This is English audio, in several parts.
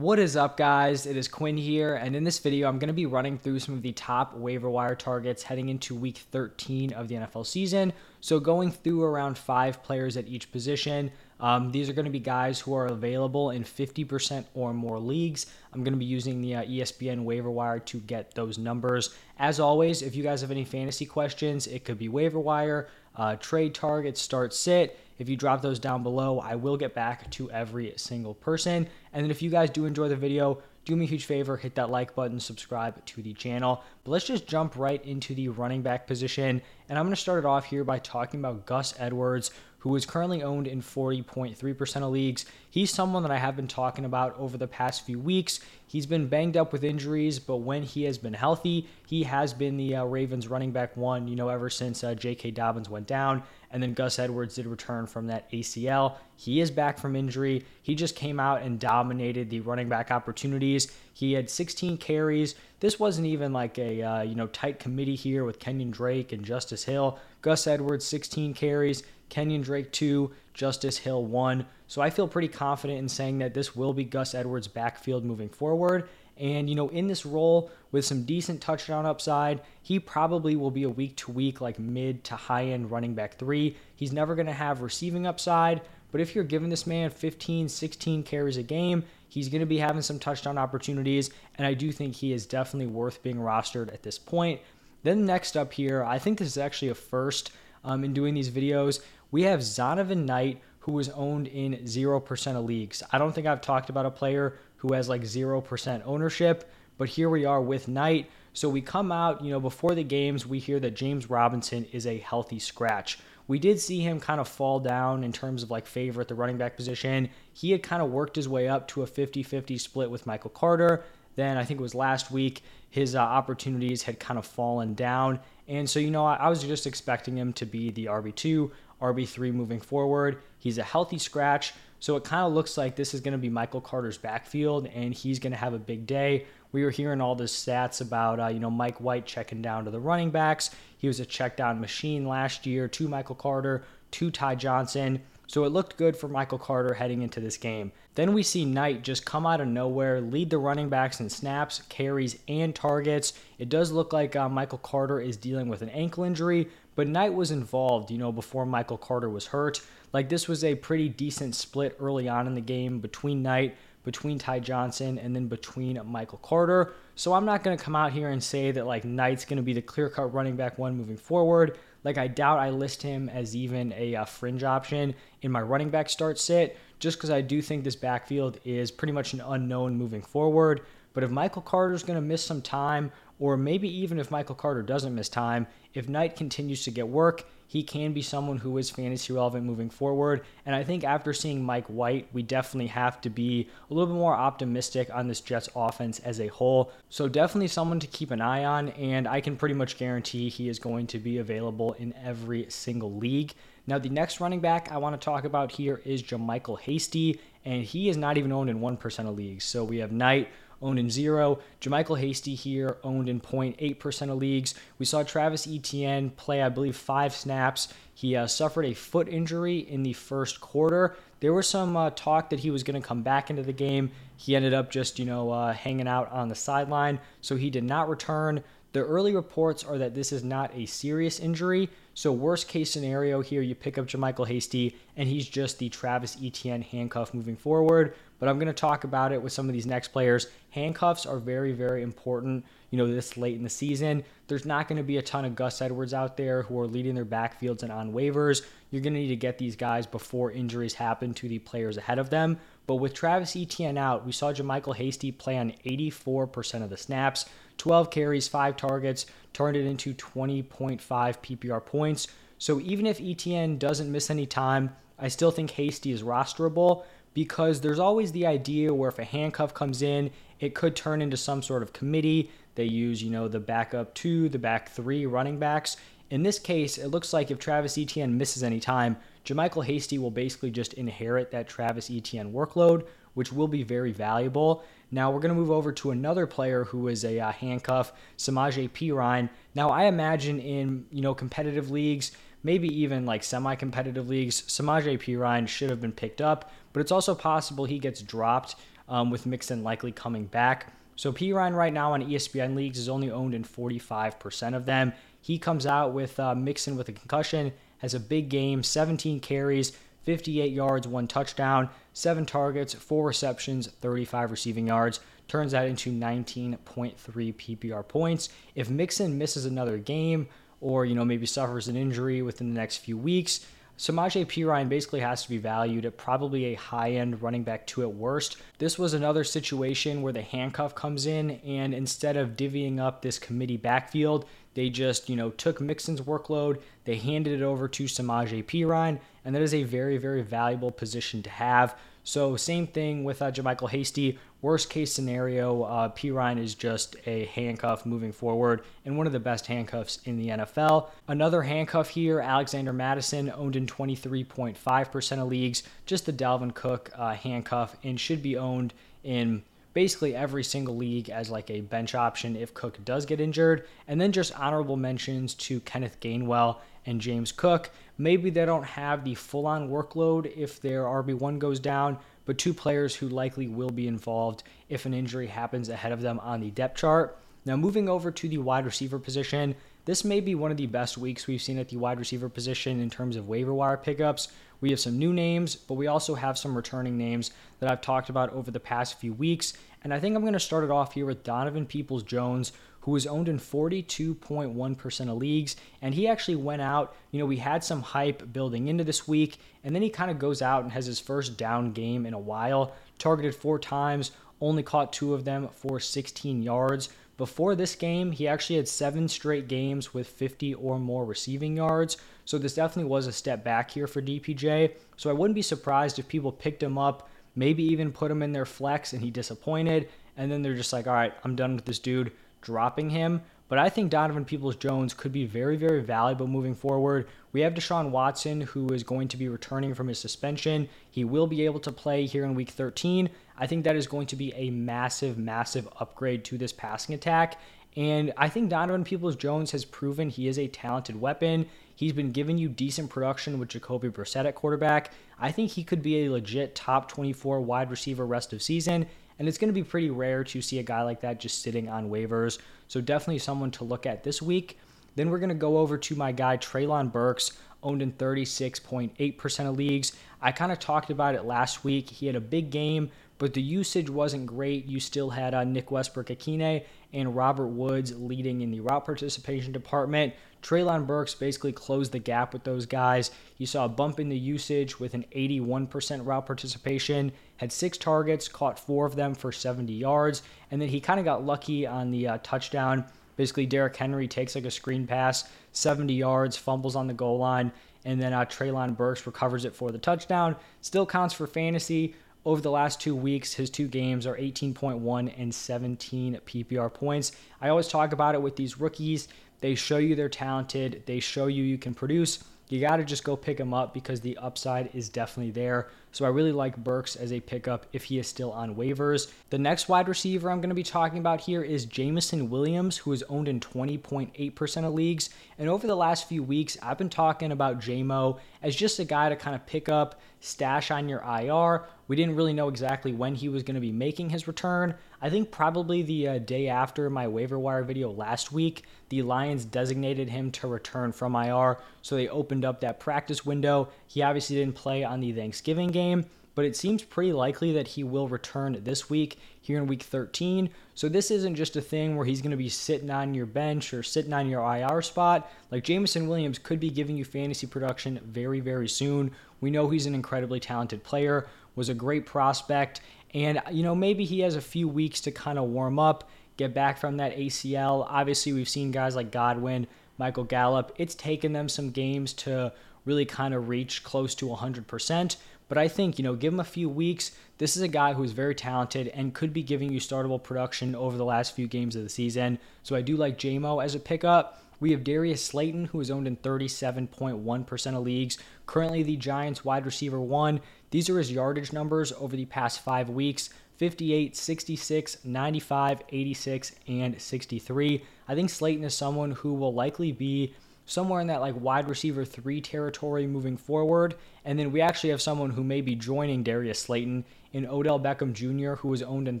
What is up, guys? It is Quinn here, and in this video, I'm going to be running through some of the top waiver wire targets heading into week 13 of the NFL season. So, going through around five players at each position. Um, these are going to be guys who are available in 50% or more leagues. I'm going to be using the uh, ESPN waiver wire to get those numbers. As always, if you guys have any fantasy questions, it could be waiver wire, uh, trade targets, start sit. If you drop those down below, I will get back to every single person. And then if you guys do enjoy the video, do me a huge favor, hit that like button, subscribe to the channel. But let's just jump right into the running back position. And I'm going to start it off here by talking about Gus Edwards, who is currently owned in 40.3% of leagues. He's someone that I have been talking about over the past few weeks. He's been banged up with injuries, but when he has been healthy, he has been the uh, Ravens running back one, you know, ever since uh, J.K. Dobbins went down. And then Gus Edwards did return from that ACL. He is back from injury. He just came out and dominated the running back opportunities. He had 16 carries. This wasn't even like a uh, you know tight committee here with Kenyon Drake and Justice Hill. Gus Edwards 16 carries, Kenyon Drake 2, Justice Hill 1. So I feel pretty confident in saying that this will be Gus Edwards' backfield moving forward. And, you know, in this role with some decent touchdown upside, he probably will be a week to week, like mid to high end running back three. He's never going to have receiving upside, but if you're giving this man 15, 16 carries a game, he's going to be having some touchdown opportunities. And I do think he is definitely worth being rostered at this point. Then next up here, I think this is actually a first um, in doing these videos. We have Zonovan Knight, who was owned in 0% of leagues. I don't think I've talked about a player who has like 0% ownership, but here we are with Knight. So we come out, you know, before the games, we hear that James Robinson is a healthy scratch. We did see him kind of fall down in terms of like favor at the running back position. He had kind of worked his way up to a 50 50 split with Michael Carter. Then I think it was last week, his uh, opportunities had kind of fallen down. And so, you know, I, I was just expecting him to be the RB2, RB3 moving forward. He's a healthy scratch. So it kind of looks like this is going to be Michael Carter's backfield, and he's going to have a big day. We were hearing all the stats about, uh, you know, Mike White checking down to the running backs. He was a check down machine last year to Michael Carter, to Ty Johnson. So it looked good for Michael Carter heading into this game. Then we see Knight just come out of nowhere, lead the running backs in snaps, carries, and targets. It does look like uh, Michael Carter is dealing with an ankle injury, but Knight was involved, you know, before Michael Carter was hurt. Like this was a pretty decent split early on in the game between Knight, between Ty Johnson, and then between Michael Carter. So I'm not going to come out here and say that like Knight's going to be the clear cut running back one moving forward. Like I doubt I list him as even a, a uh, fringe option in my running back start sit, just because I do think this backfield is pretty much an unknown moving forward. But if Michael Carter's going to miss some time, or maybe even if Michael Carter doesn't miss time, if Knight continues to get work, he can be someone who is fantasy relevant moving forward. And I think after seeing Mike White, we definitely have to be a little bit more optimistic on this Jets offense as a whole. So definitely someone to keep an eye on. And I can pretty much guarantee he is going to be available in every single league. Now, the next running back I want to talk about here is JaMycal Hasty, and he is not even owned in 1% of leagues. So we have Knight, owned in zero. JaMycal Hasty here owned in 0.8% of leagues. We saw Travis Etienne play, I believe, five snaps. He uh, suffered a foot injury in the first quarter. There was some uh, talk that he was going to come back into the game. He ended up just, you know, uh, hanging out on the sideline, so he did not return. The early reports are that this is not a serious injury. So, worst case scenario here, you pick up JaMycal Hasty, and he's just the Travis Etienne handcuff moving forward but I'm going to talk about it with some of these next players. Handcuffs are very, very important, you know, this late in the season. There's not going to be a ton of Gus Edwards out there who are leading their backfields and on waivers. You're going to need to get these guys before injuries happen to the players ahead of them. But with Travis Etienne out, we saw JaMycal Hasty play on 84% of the snaps, 12 carries, 5 targets, turned it into 20.5 PPR points. So even if Etienne doesn't miss any time, I still think Hasty is rosterable because there's always the idea where if a handcuff comes in, it could turn into some sort of committee. They use, you know, the backup two, the back three running backs. In this case, it looks like if Travis Etienne misses any time, JaMycal Hasty will basically just inherit that Travis Etienne workload, which will be very valuable. Now we're going to move over to another player who is a uh, handcuff, Samaje Perine. Now I imagine in you know competitive leagues, maybe even like semi-competitive leagues, Samaje Perine should have been picked up, but it's also possible he gets dropped um, with Mixon likely coming back. So Perine right now on ESPN leagues is only owned in 45% of them. He comes out with uh, Mixon with a concussion, has a big game, 17 carries, 58 yards, one touchdown, seven targets, four receptions, 35 receiving yards. Turns that into 19.3 PPR points. If Mixon misses another game or, you know, maybe suffers an injury within the next few weeks, Samaje Perine basically has to be valued at probably a high end running back two at worst. This was another situation where the handcuff comes in, and instead of divvying up this committee backfield, they just, you know, took Mixon's workload, they handed it over to Samaje Perine, and that is a very, very valuable position to have. So same thing with uh, JaMycal Hasty. Worst case scenario, uh, Perine is just a handcuff moving forward and one of the best handcuffs in the NFL. Another handcuff here, Alexander Mattison, owned in 23.5% of leagues. Just the Dalvin Cook uh, handcuff and should be owned in basically every single league as like a bench option if Cook does get injured. And then just honorable mentions to Kenneth Gainwell and James Cook. Maybe they don't have the full on workload if their RB1 goes down, but two players who likely will be involved if an injury happens ahead of them on the depth chart. Now, moving over to the wide receiver position, this may be one of the best weeks we've seen at the wide receiver position in terms of waiver wire pickups. We have some new names, but we also have some returning names that I've talked about over the past few weeks. And I think I'm going to start it off here with Donovan Peoples Jones, who is owned in 42.1% of leagues. And he actually went out, you know, we had some hype building into this week, and then he kind of goes out and has his first down game in a while. Targeted four times, only caught two of them for 16 yards. Before this game, he actually had seven straight games with 50 or more receiving yards. So this definitely was a step back here for DPJ. So I wouldn't be surprised if people picked him up, maybe even put him in their flex and he disappointed. And then they're just like, all right, I'm done with this dude, dropping him. But I think Donovan Peoples Jones could be very, very valuable moving forward. We have Deshaun Watson, who is going to be returning from his suspension. He will be able to play here in week 13. I think that is going to be a massive, massive upgrade to this passing attack. And I think Donovan Peoples Jones has proven he is a talented weapon. He's been giving you decent production with Jacoby Brissett at quarterback. I think he could be a legit top 24 wide receiver rest of season. And it's going to be pretty rare to see a guy like that just sitting on waivers. So definitely someone to look at this week. Then we're going to go over to my guy, Treylon Burks, owned in 36.8% of leagues. I kind of talked about it last week. He had a big game, but the usage wasn't great. You still had uh, Nick Westbrook-Ikhine and Robert Woods leading in the route participation department. Treylon Burks basically closed the gap with those guys. You saw a bump in the usage with an 81% route participation, had six targets, caught four of them for 70 yards, and then he kind of got lucky on the uh, touchdown. Basically, Derrick Henry takes like a screen pass, 70 yards, fumbles on the goal line, and then uh, Treylon Burks recovers it for the touchdown. Still counts for fantasy. Over the last two weeks, his two games are 18.1 and 17 PPR points. I always talk about it with these rookies. They show you they're talented, they show you you can produce. You got to just go pick him up because the upside is definitely there. So I really like Burks as a pickup if he is still on waivers. The next wide receiver I'm going to be talking about here is Jameson Williams, who is owned in 20.8% of leagues. And over the last few weeks, I've been talking about JMO as just a guy to kind of pick up, stash on your IR. We didn't really know exactly when he was going to be making his return. I think probably the uh, day after my waiver wire video last week, the Lions designated him to return from IR, so they opened up that practice window. He obviously didn't play on the Thanksgiving game, but it seems pretty likely that he will return this week here in week 13. So this isn't just a thing where he's going to be sitting on your bench or sitting on your IR spot. Like Jameson Williams could be giving you fantasy production very, very soon. We know he's an incredibly talented player, was a great prospect, and, you know, maybe he has a few weeks to kind of warm up, get back from that ACL. Obviously, we've seen guys like Godwin, Michael Gallup. It's taken them some games to really kind of reach close to 100%. But I think, you know, give him a few weeks. This is a guy who is very talented and could be giving you startable production over the last few games of the season. So I do like JMO as a pickup. We have Darius Slayton, who is owned in 37.1% of leagues. Currently, the Giants wide receiver one. These are his yardage numbers over the past five weeks 58, 66, 95, 86, and 63. I think Slayton is someone who will likely be somewhere in that like wide receiver three territory moving forward. And then we actually have someone who may be joining Darius Slayton in Odell Beckham Jr., who is owned in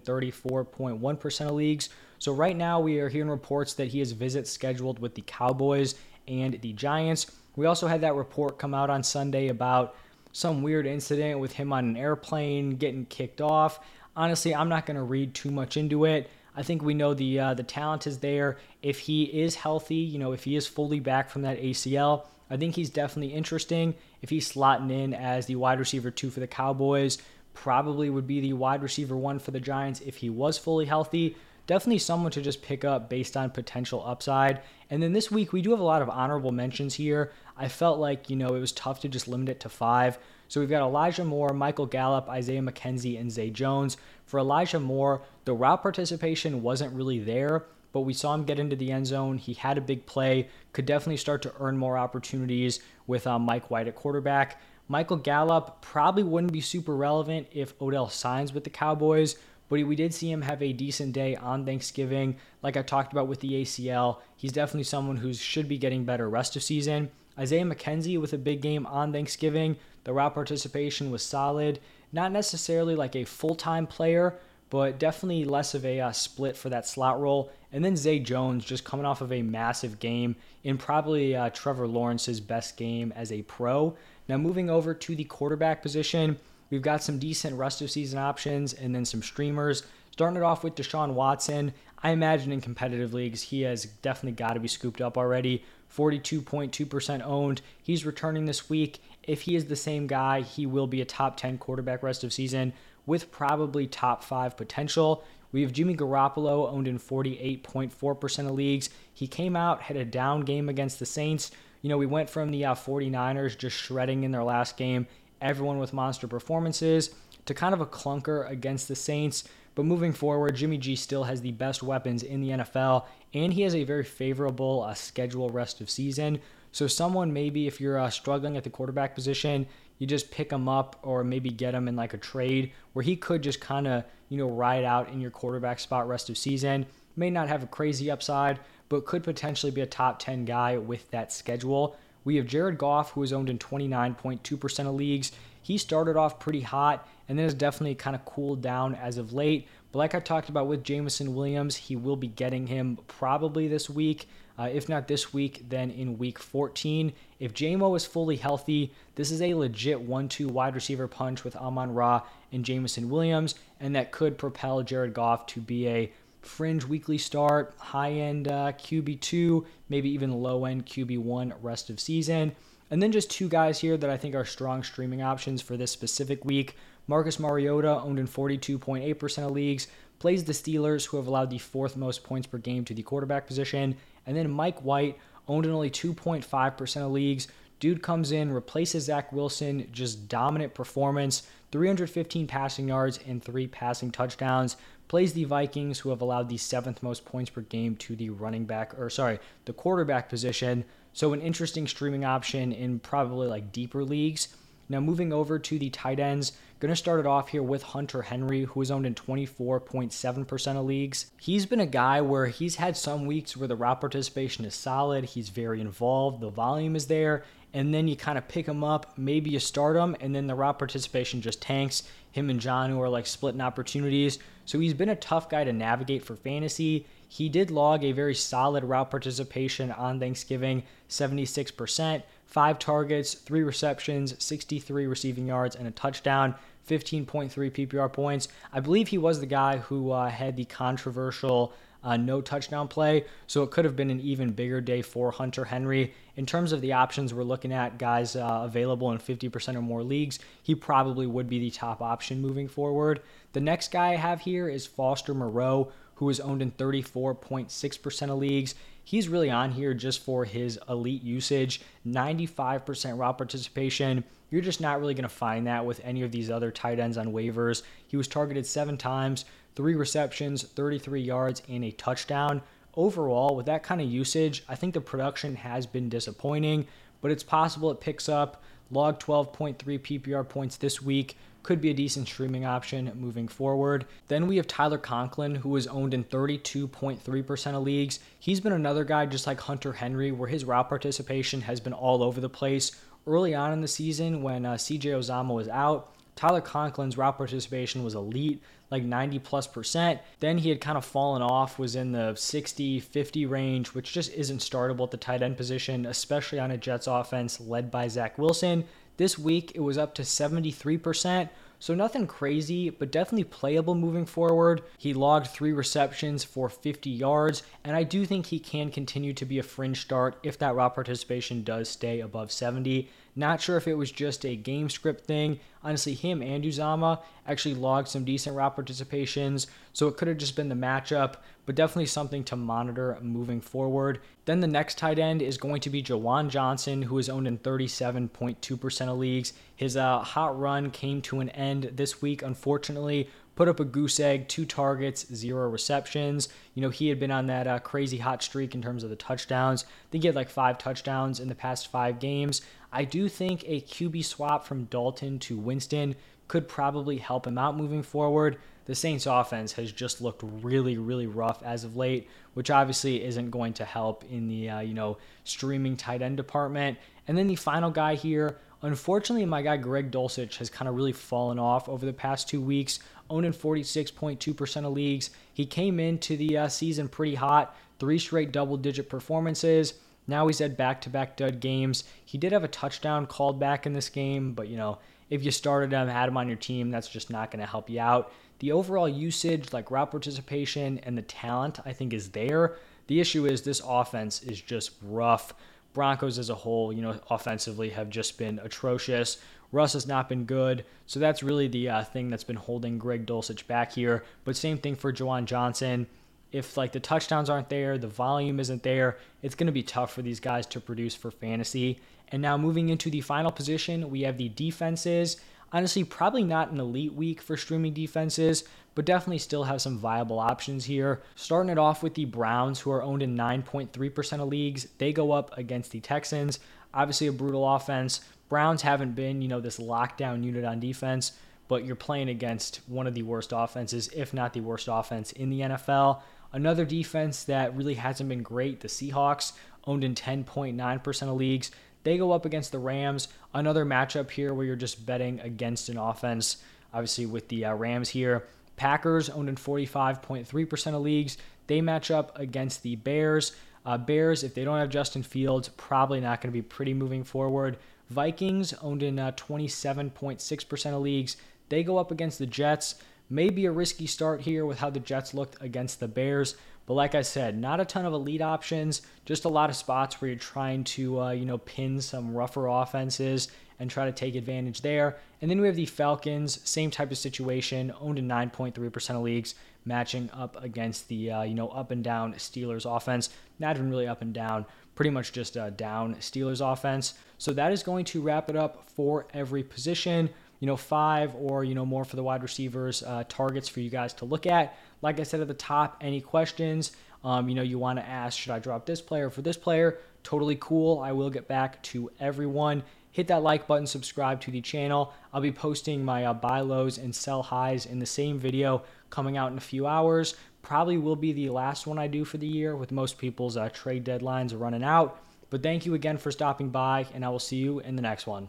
34.1% of leagues. So right now we are hearing reports that he has visits scheduled with the Cowboys and the Giants. We also had that report come out on Sunday about some weird incident with him on an airplane getting kicked off. Honestly, I'm not going to read too much into it. I think we know the uh, the talent is there. If he is healthy, you know, if he is fully back from that ACL, I think he's definitely interesting. If he's slotting in as the wide receiver two for the Cowboys, probably would be the wide receiver one for the Giants if he was fully healthy. Definitely someone to just pick up based on potential upside. And then this week, we do have a lot of honorable mentions here. I felt like, you know, it was tough to just limit it to five. So we've got Elijah Moore, Michael Gallup, Isaiah McKenzie, and Zay Jones. For Elijah Moore, the route participation wasn't really there, but we saw him get into the end zone. He had a big play, could definitely start to earn more opportunities with uh, Mike White at quarterback. Michael Gallup probably wouldn't be super relevant if Odell signs with the Cowboys, but we did see him have a decent day on Thanksgiving. Like I talked about with the ACL, he's definitely someone who should be getting better rest of season. Isaiah McKenzie with a big game on Thanksgiving. The route participation was solid. Not necessarily like a full time player, but definitely less of a uh, split for that slot role. And then Zay Jones just coming off of a massive game in probably uh, Trevor Lawrence's best game as a pro. Now, moving over to the quarterback position, we've got some decent rest of season options and then some streamers. Starting it off with Deshaun Watson, I imagine in competitive leagues, he has definitely got to be scooped up already. 42.2% owned. He's returning this week. If he is the same guy, he will be a top 10 quarterback rest of season with probably top five potential. We have Jimmy Garoppolo owned in 48.4% of leagues. He came out, had a down game against the Saints. You know, we went from the uh, 49ers just shredding in their last game, everyone with monster performances, to kind of a clunker against the Saints. But moving forward, Jimmy G still has the best weapons in the NFL, and he has a very favorable uh, schedule rest of season. So, someone maybe if you're uh, struggling at the quarterback position, you just pick him up or maybe get him in like a trade where he could just kind of, you know, ride out in your quarterback spot rest of season. May not have a crazy upside, but could potentially be a top 10 guy with that schedule. We have Jared Goff, who is owned in 29.2% of leagues. He started off pretty hot and then has definitely kind of cooled down as of late. But like I talked about with Jameson Williams, he will be getting him probably this week. Uh, if not this week, then in week 14. If JMO is fully healthy, this is a legit 1 2 wide receiver punch with Amon Ra and Jameson Williams, and that could propel Jared Goff to be a fringe weekly start, high end uh, QB2, maybe even low end QB1 rest of season. And then just two guys here that I think are strong streaming options for this specific week. Marcus Mariota, owned in 42.8% of leagues, plays the Steelers, who have allowed the fourth most points per game to the quarterback position. And then Mike White, owned in only 2.5% of leagues. Dude comes in, replaces Zach Wilson, just dominant performance, 315 passing yards and three passing touchdowns. Plays the Vikings, who have allowed the seventh most points per game to the running back, or sorry, the quarterback position. So, an interesting streaming option in probably like deeper leagues. Now, moving over to the tight ends, going to start it off here with Hunter Henry, who is owned in 24.7% of leagues. He's been a guy where he's had some weeks where the route participation is solid, he's very involved, the volume is there, and then you kind of pick him up, maybe you start him, and then the route participation just tanks. Him and Jonnu, who are like splitting opportunities. So he's been a tough guy to navigate for fantasy. He did log a very solid route participation on Thanksgiving, 76% five targets, three receptions, 63 receiving yards, and a touchdown. 15.3 PPR points. I believe he was the guy who uh, had the controversial uh, no touchdown play, so it could have been an even bigger day for Hunter Henry. In terms of the options we're looking at, guys uh, available in 50% or more leagues, he probably would be the top option moving forward. The next guy I have here is Foster Moreau, who is owned in 34.6% of leagues. He's really on here just for his elite usage, 95% route participation. You're just not really going to find that with any of these other tight ends on waivers. He was targeted seven times, three receptions, 33 yards, and a touchdown. Overall, with that kind of usage, I think the production has been disappointing, but it's possible it picks up. Log 12.3 PPR points this week, could be a decent streaming option moving forward. Then we have Tyler Conklin, who is owned in 32.3% of leagues. He's been another guy just like Hunter Henry, where his route participation has been all over the place. Early on in the season, when uh, CJ Uzomah was out, Tyler Conklin's route participation was elite, like 90 plus percent. Then he had kind of fallen off, was in the 60, 50 range, which just isn't startable at the tight end position, especially on a Jets offense led by Zach Wilson. This week, it was up to 73%. So nothing crazy, but definitely playable moving forward. He logged three receptions for 50 yards, and I do think he can continue to be a fringe start if that route participation does stay above 70. Not sure if it was just a game script thing. Honestly, him and Uzomah actually logged some decent route participations, so it could have just been the matchup, but definitely something to monitor moving forward. Then the next tight end is going to be Juwan Johnson, who is owned in 37.2% of leagues. His uh, hot run came to an end this week, unfortunately put up a goose egg, two targets, zero receptions. You know, he had been on that uh, crazy hot streak in terms of the touchdowns. He had like five touchdowns in the past five games. I do think a QB swap from Dalton to Winston could probably help him out moving forward. The Saints offense has just looked really, really rough as of late, which obviously isn't going to help in the uh, you know streaming tight end department. And then the final guy here, unfortunately, my guy Greg Dulcich has kind of really fallen off over the past two weeks. owning 46.2% of leagues. He came into the uh, season pretty hot, three straight double-digit performances. Now he's had back to back dud games. He did have a touchdown called back in this game, but you know, if you started him, had him on your team, that's just not going to help you out. The overall usage, like route participation and the talent, I think is there. The issue is this offense is just rough. Broncos as a whole, you know, offensively have just been atrocious. Russ has not been good. So that's really the uh, thing that's been holding Greg Dulcich back here. But same thing for Juwan Johnson if like the touchdowns aren't there, the volume isn't there, it's going to be tough for these guys to produce for fantasy. And now moving into the final position, we have the defenses. Honestly, probably not an elite week for streaming defenses, but definitely still have some viable options here. Starting it off with the Browns, who are owned in 9.3% of leagues. They go up against the Texans. Obviously, a brutal offense. Browns haven't been, you know, this lockdown unit on defense, but you're playing against one of the worst offenses, if not the worst offense in the NFL. Another defense that really hasn't been great, the Seahawks, owned in 10.9% of leagues. They go up against the Rams. Another matchup here where you're just betting against an offense, obviously with the uh, Rams here. Packers owned in 45.3% of leagues. They match up against the Bears. Uh, Bears, if they don't have Justin Fields, probably not going to be pretty moving forward. Vikings owned in uh, 27.6% of leagues. They go up against the Jets. Maybe a risky start here with how the Jets looked against the Bears. But like I said, not a ton of elite options, just a lot of spots where you're trying to, uh, you know, pin some rougher offenses and try to take advantage there. And then we have the Falcons, same type of situation, owned in 9.3% of leagues, matching up against the, uh, you know, up and down Steelers offense. Not even really up and down, pretty much just a down Steelers offense. So that is going to wrap it up for every position you know, five or, you know, more for the wide receivers, uh, targets for you guys to look at. Like I said at the top, any questions, um, you know, you want to ask, should I drop this player for this player? Totally cool. I will get back to everyone. Hit that like button, subscribe to the channel. I'll be posting my uh, buy lows and sell highs in the same video coming out in a few hours. Probably will be the last one I do for the year with most people's uh, trade deadlines running out. But thank you again for stopping by, and I will see you in the next one.